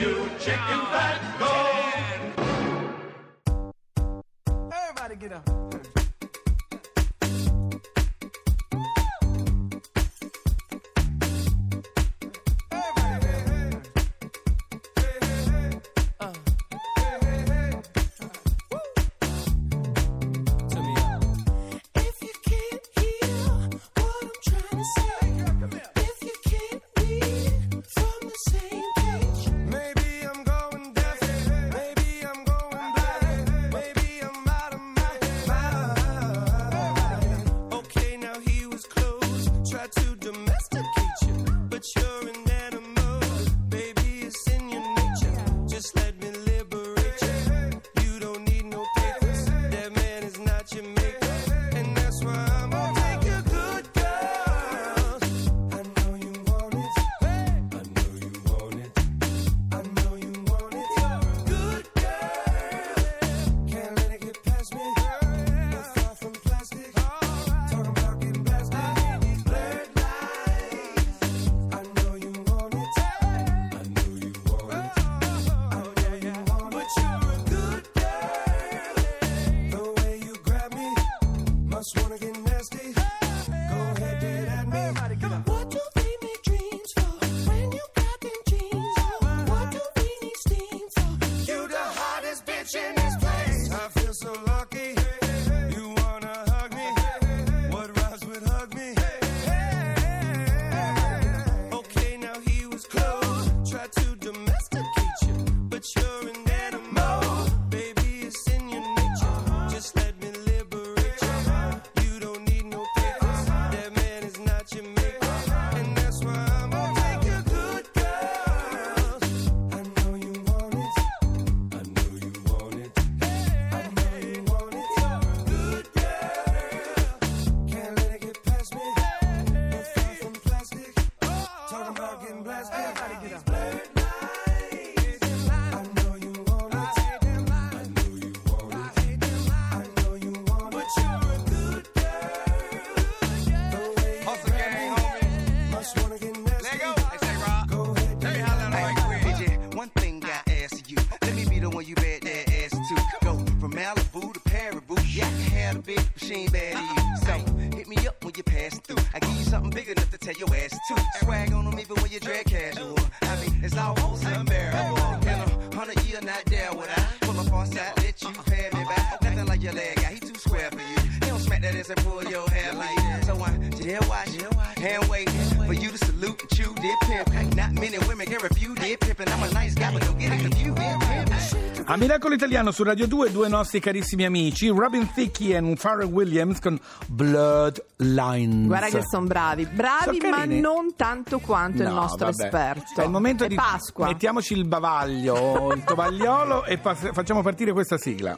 you chicken fat, go. Everybody get up. Tell your ass to. Swag on them even when you drag casual. I mean, it's almost unbearable. In a hundred year, not there would I pull up on side, let you pay me back. Nothing like your leg guy, he too square for you. He don't smack that ass and pull your hair like that. So I jail watch, hand wait for you to salute and chew did pimp. Not many women can refuse did pimp, and I'm a nice guy, but don't get it confused. A Miracolo Italiano su Radio 2 due nostri carissimi amici Robin Thicke e Pharrell Williams con Bloodlines. Guarda che sono bravi, bravi Sono ma non tanto quanto il No, nostro vabbè. esperto. È il momento È di Pasqua. mettiamoci il bavaglio, il tovagliolo e pa- facciamo partire questa sigla.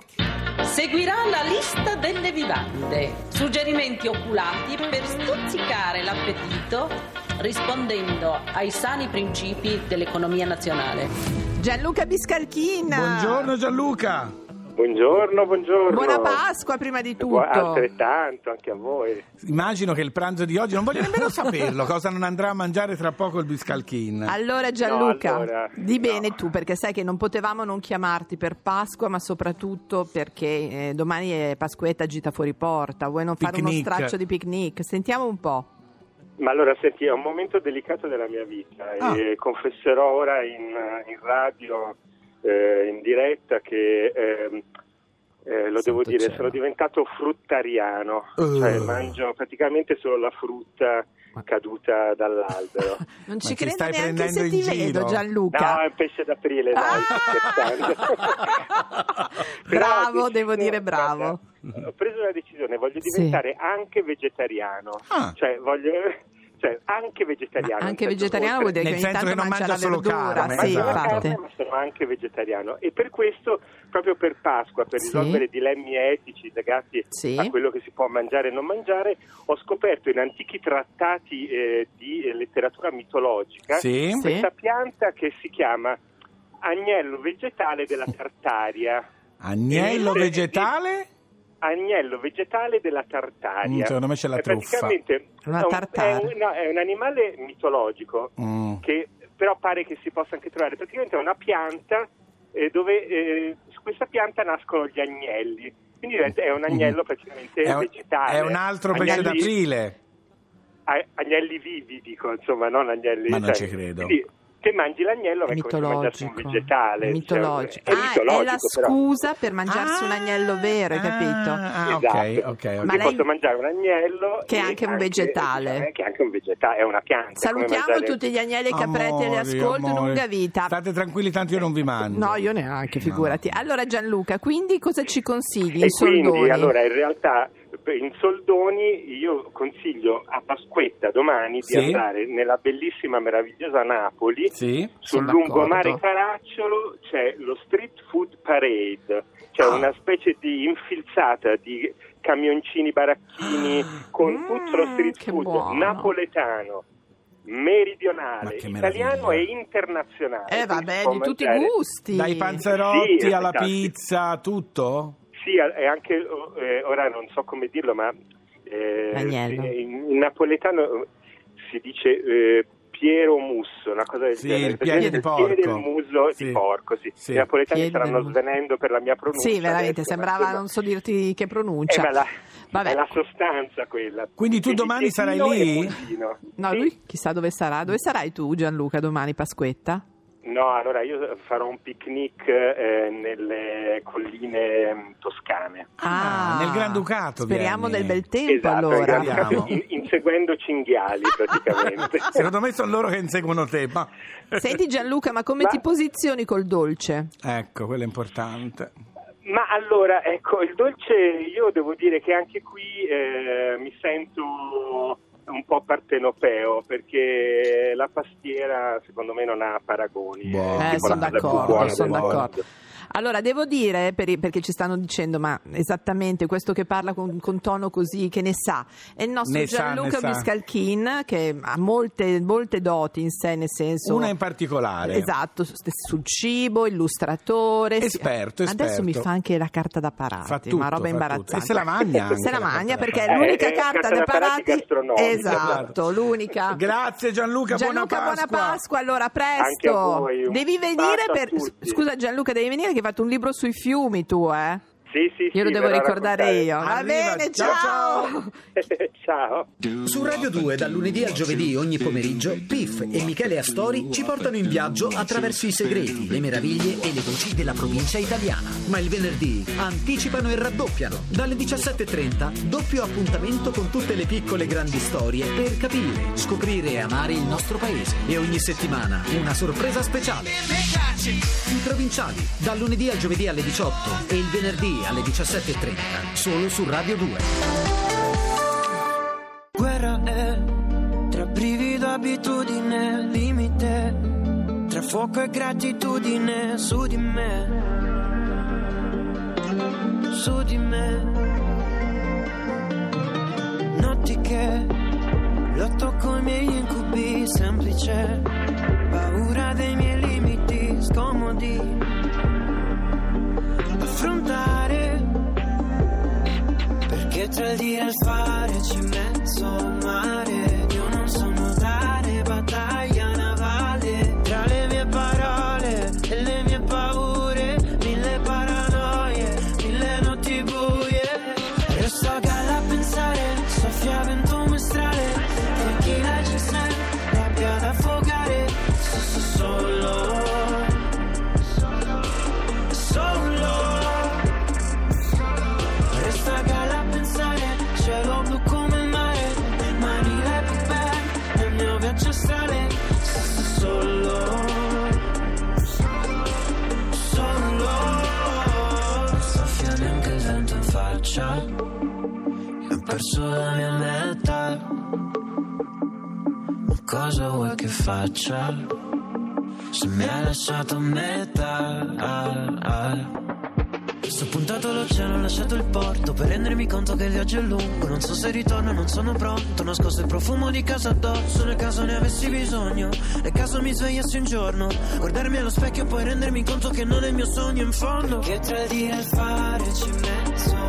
Seguirà la lista delle vivande, suggerimenti oculati per stuzzicare l'appetito rispondendo ai sani principi dell'economia nazionale. Gianluca Biscalchina. Buongiorno Gianluca. Buongiorno, buongiorno. Buona Pasqua prima di tutto. Altrettanto, anche a voi. Immagino che il pranzo di oggi non voglio nemmeno saperlo cosa non andrà a mangiare tra poco il Biscalchin. Allora Gianluca, No, allora, di bene no. tu perché sai che non potevamo non chiamarti per Pasqua ma soprattutto perché eh, domani è Pasquetta gita fuori porta, vuoi non fare uno straccio di picnic? Sentiamo un po'. Ma allora, senti, è un momento delicato della mia vita Ah. e confesserò ora in, in radio, eh, in diretta, che ehm, eh, lo devo dire, cielo. sono diventato fruttariano, Uh. cioè mangio praticamente solo la frutta caduta dall'albero. Non ci credo stai neanche se prendendo ti in giro? vedo Gianluca. No, è un pesce d'aprile, dai. Però bravo, ho devo deciso- dire bravo. guarda, ho preso una decisione, voglio Sì. diventare anche vegetariano. Ah. Cioè, voglio... Cioè, anche vegetariano. Anche nel senso, vegetariano vuol dire che Nel ogni senso tanto che non mangia mangia solo verdura, carne, sì, infatti. carne, ma sono anche vegetariano e per questo, proprio per Pasqua, per Sì. risolvere dilemmi etici legati Sì. a quello che si può mangiare e non mangiare, ho scoperto in antichi trattati eh, di eh, letteratura mitologica Sì? Sì. questa pianta che si chiama agnello vegetale della Tartaria. Agnello vegetale? Agnello vegetale della Tartaria. Mm, secondo me c'è la È truffa. Una è un- tartara. È un, no, è un animale mitologico Mm. che però pare che si possa anche trovare. Praticamente è una pianta eh, dove eh, su questa pianta nascono gli agnelli. Quindi è un agnello praticamente È un, vegetale. è un altro pesce d'aprile. agnelli vivi, dico, insomma, non agnelli. Ma non ci credo. Quindi, se mangi l'agnello è come se mangiassi un mitologico. vegetale. Mitologico. cioè, è ah, mitologico, è la però. scusa per mangiarsi un agnello vero, hai capito? Ah, ok, Esatto. ok, ok. Ma Io lei- posso mangiare un agnello Che è e anche un vegetale. eh, che è anche un vegetale, è una pianta. Salutiamo mangiare- tutti gli agnelli e caprette Amori, le ascolto, amori. lunga vita. State tranquilli, tanto io non vi mangio. No, io neanche, figurati. Allora Gianluca, quindi cosa ci consigli in E quindi, soldoni? allora, in realtà, in soldoni io consiglio a Pasquetta domani Sì. di andare nella bellissima, meravigliosa Napoli. Sì? Sul lungomare. Caracciolo c'è lo Street Food Parade, c'è Ah. una specie di infilzata di camioncini baracchini con Mm, tutto lo street food buono. napoletano, meridionale, italiano e internazionale. Eh vabbè, di tutti i gusti. Dai panzerotti Sì, alla pizza, tutto? Sì, e anche eh, ora non so come dirlo, ma eh, in, in napoletano eh, si dice eh, Piero Musso, una cosa del Sì, genere. il piede piede porco. del muso Sì. di porco, sì. Sì. I napoletani Piede muso. svenendo per la mia pronuncia. Sì, veramente, adesso, sembrava, ma non so dirti che pronuncia. Eh, ma la, Vabbè. è la sostanza quella. Quindi tu domani sarai lì? e. No, Sì. lui chissà dove sarà. Dove sarai tu, Gianluca, domani, Pasquetta? No, allora io farò un picnic eh, nelle colline mm, toscane. Ah, nel Granducato Speriamo vieni. del bel tempo Esatto, allora. in- Speriamo. in- inseguendo cinghiali praticamente. Secondo me sono loro che inseguono te, ma... Senti Gianluca, ma come Ma- ti posizioni col dolce? Ecco, quello è importante. Ma allora, ecco, il dolce io devo dire che anche qui eh, mi sento un po' partenopeo perché la pastiera secondo me non ha paragoni. È Eh, sono d'accordo, sono d'accordo. Allora, devo dire, per i- perché ci stanno dicendo, ma esattamente questo che parla con, con tono così, che ne sa, è il nostro Ne Gianluca sa. Biscalchin, che ha molte, molte doti in sé, nel senso... Una in particolare. Esatto, su- sul cibo, illustratore. sì. Esperto, Adesso esperto. mi fa anche la carta da parati, Fa tutto, ma roba imbarazzante. tutto. E se la magna anche Se la magna perché è l'unica Eh, carta carta da parati. Esatto, l'unica. Grazie Gianluca, Gianluca, buona buona Pasqua. Pasqua. Allora, Anche presto. a voi, un Devi venire bacio a per. tutti. Scusa, Gianluca, devi venire che hai fatto un libro sui fiumi tu, eh? Sì, sì, Io lo devo ricordare raccontare. io. Va Arriva, bene, ciao, ciao. Ciao. Su Radio 2 dal lunedì al giovedì ogni pomeriggio Piff e Michele Astori ci portano in viaggio attraverso i segreti, le meraviglie e le voci della provincia italiana. Ma il venerdì anticipano e raddoppiano. Dalle 17.30 doppio appuntamento con tutte le piccole e grandi storie per capire, scoprire e amare il nostro paese. E ogni settimana una sorpresa speciale. I provinciali, dal lunedì al giovedì alle 18 e il venerdì alle 17.30, solo su Radio 2. Guerra è tra brivido, abitudine, limite, tra fuoco e gratitudine su di me, su di me. Notti che lotto coi miei incubi, semplice, paura il dire il fare c'è mezzo mare. Io non so nuotare, battaglia navale. Tra le mie parole e le mie paure Mille paranoie, mille notti buie perso la mia metà. Ma cosa vuoi che faccia? Se mi hai lasciato a metà. Sto puntato all'oceano, ho lasciato il porto Per rendermi conto che il viaggio è lungo Non so se ritorno, non sono pronto Nascosto il profumo di casa addosso Nel caso ne avessi bisogno Nel caso mi svegliassi un giorno Guardarmi allo specchio e poi rendermi conto che non è il mio sogno in fondo Che tra il fare c'è mezzo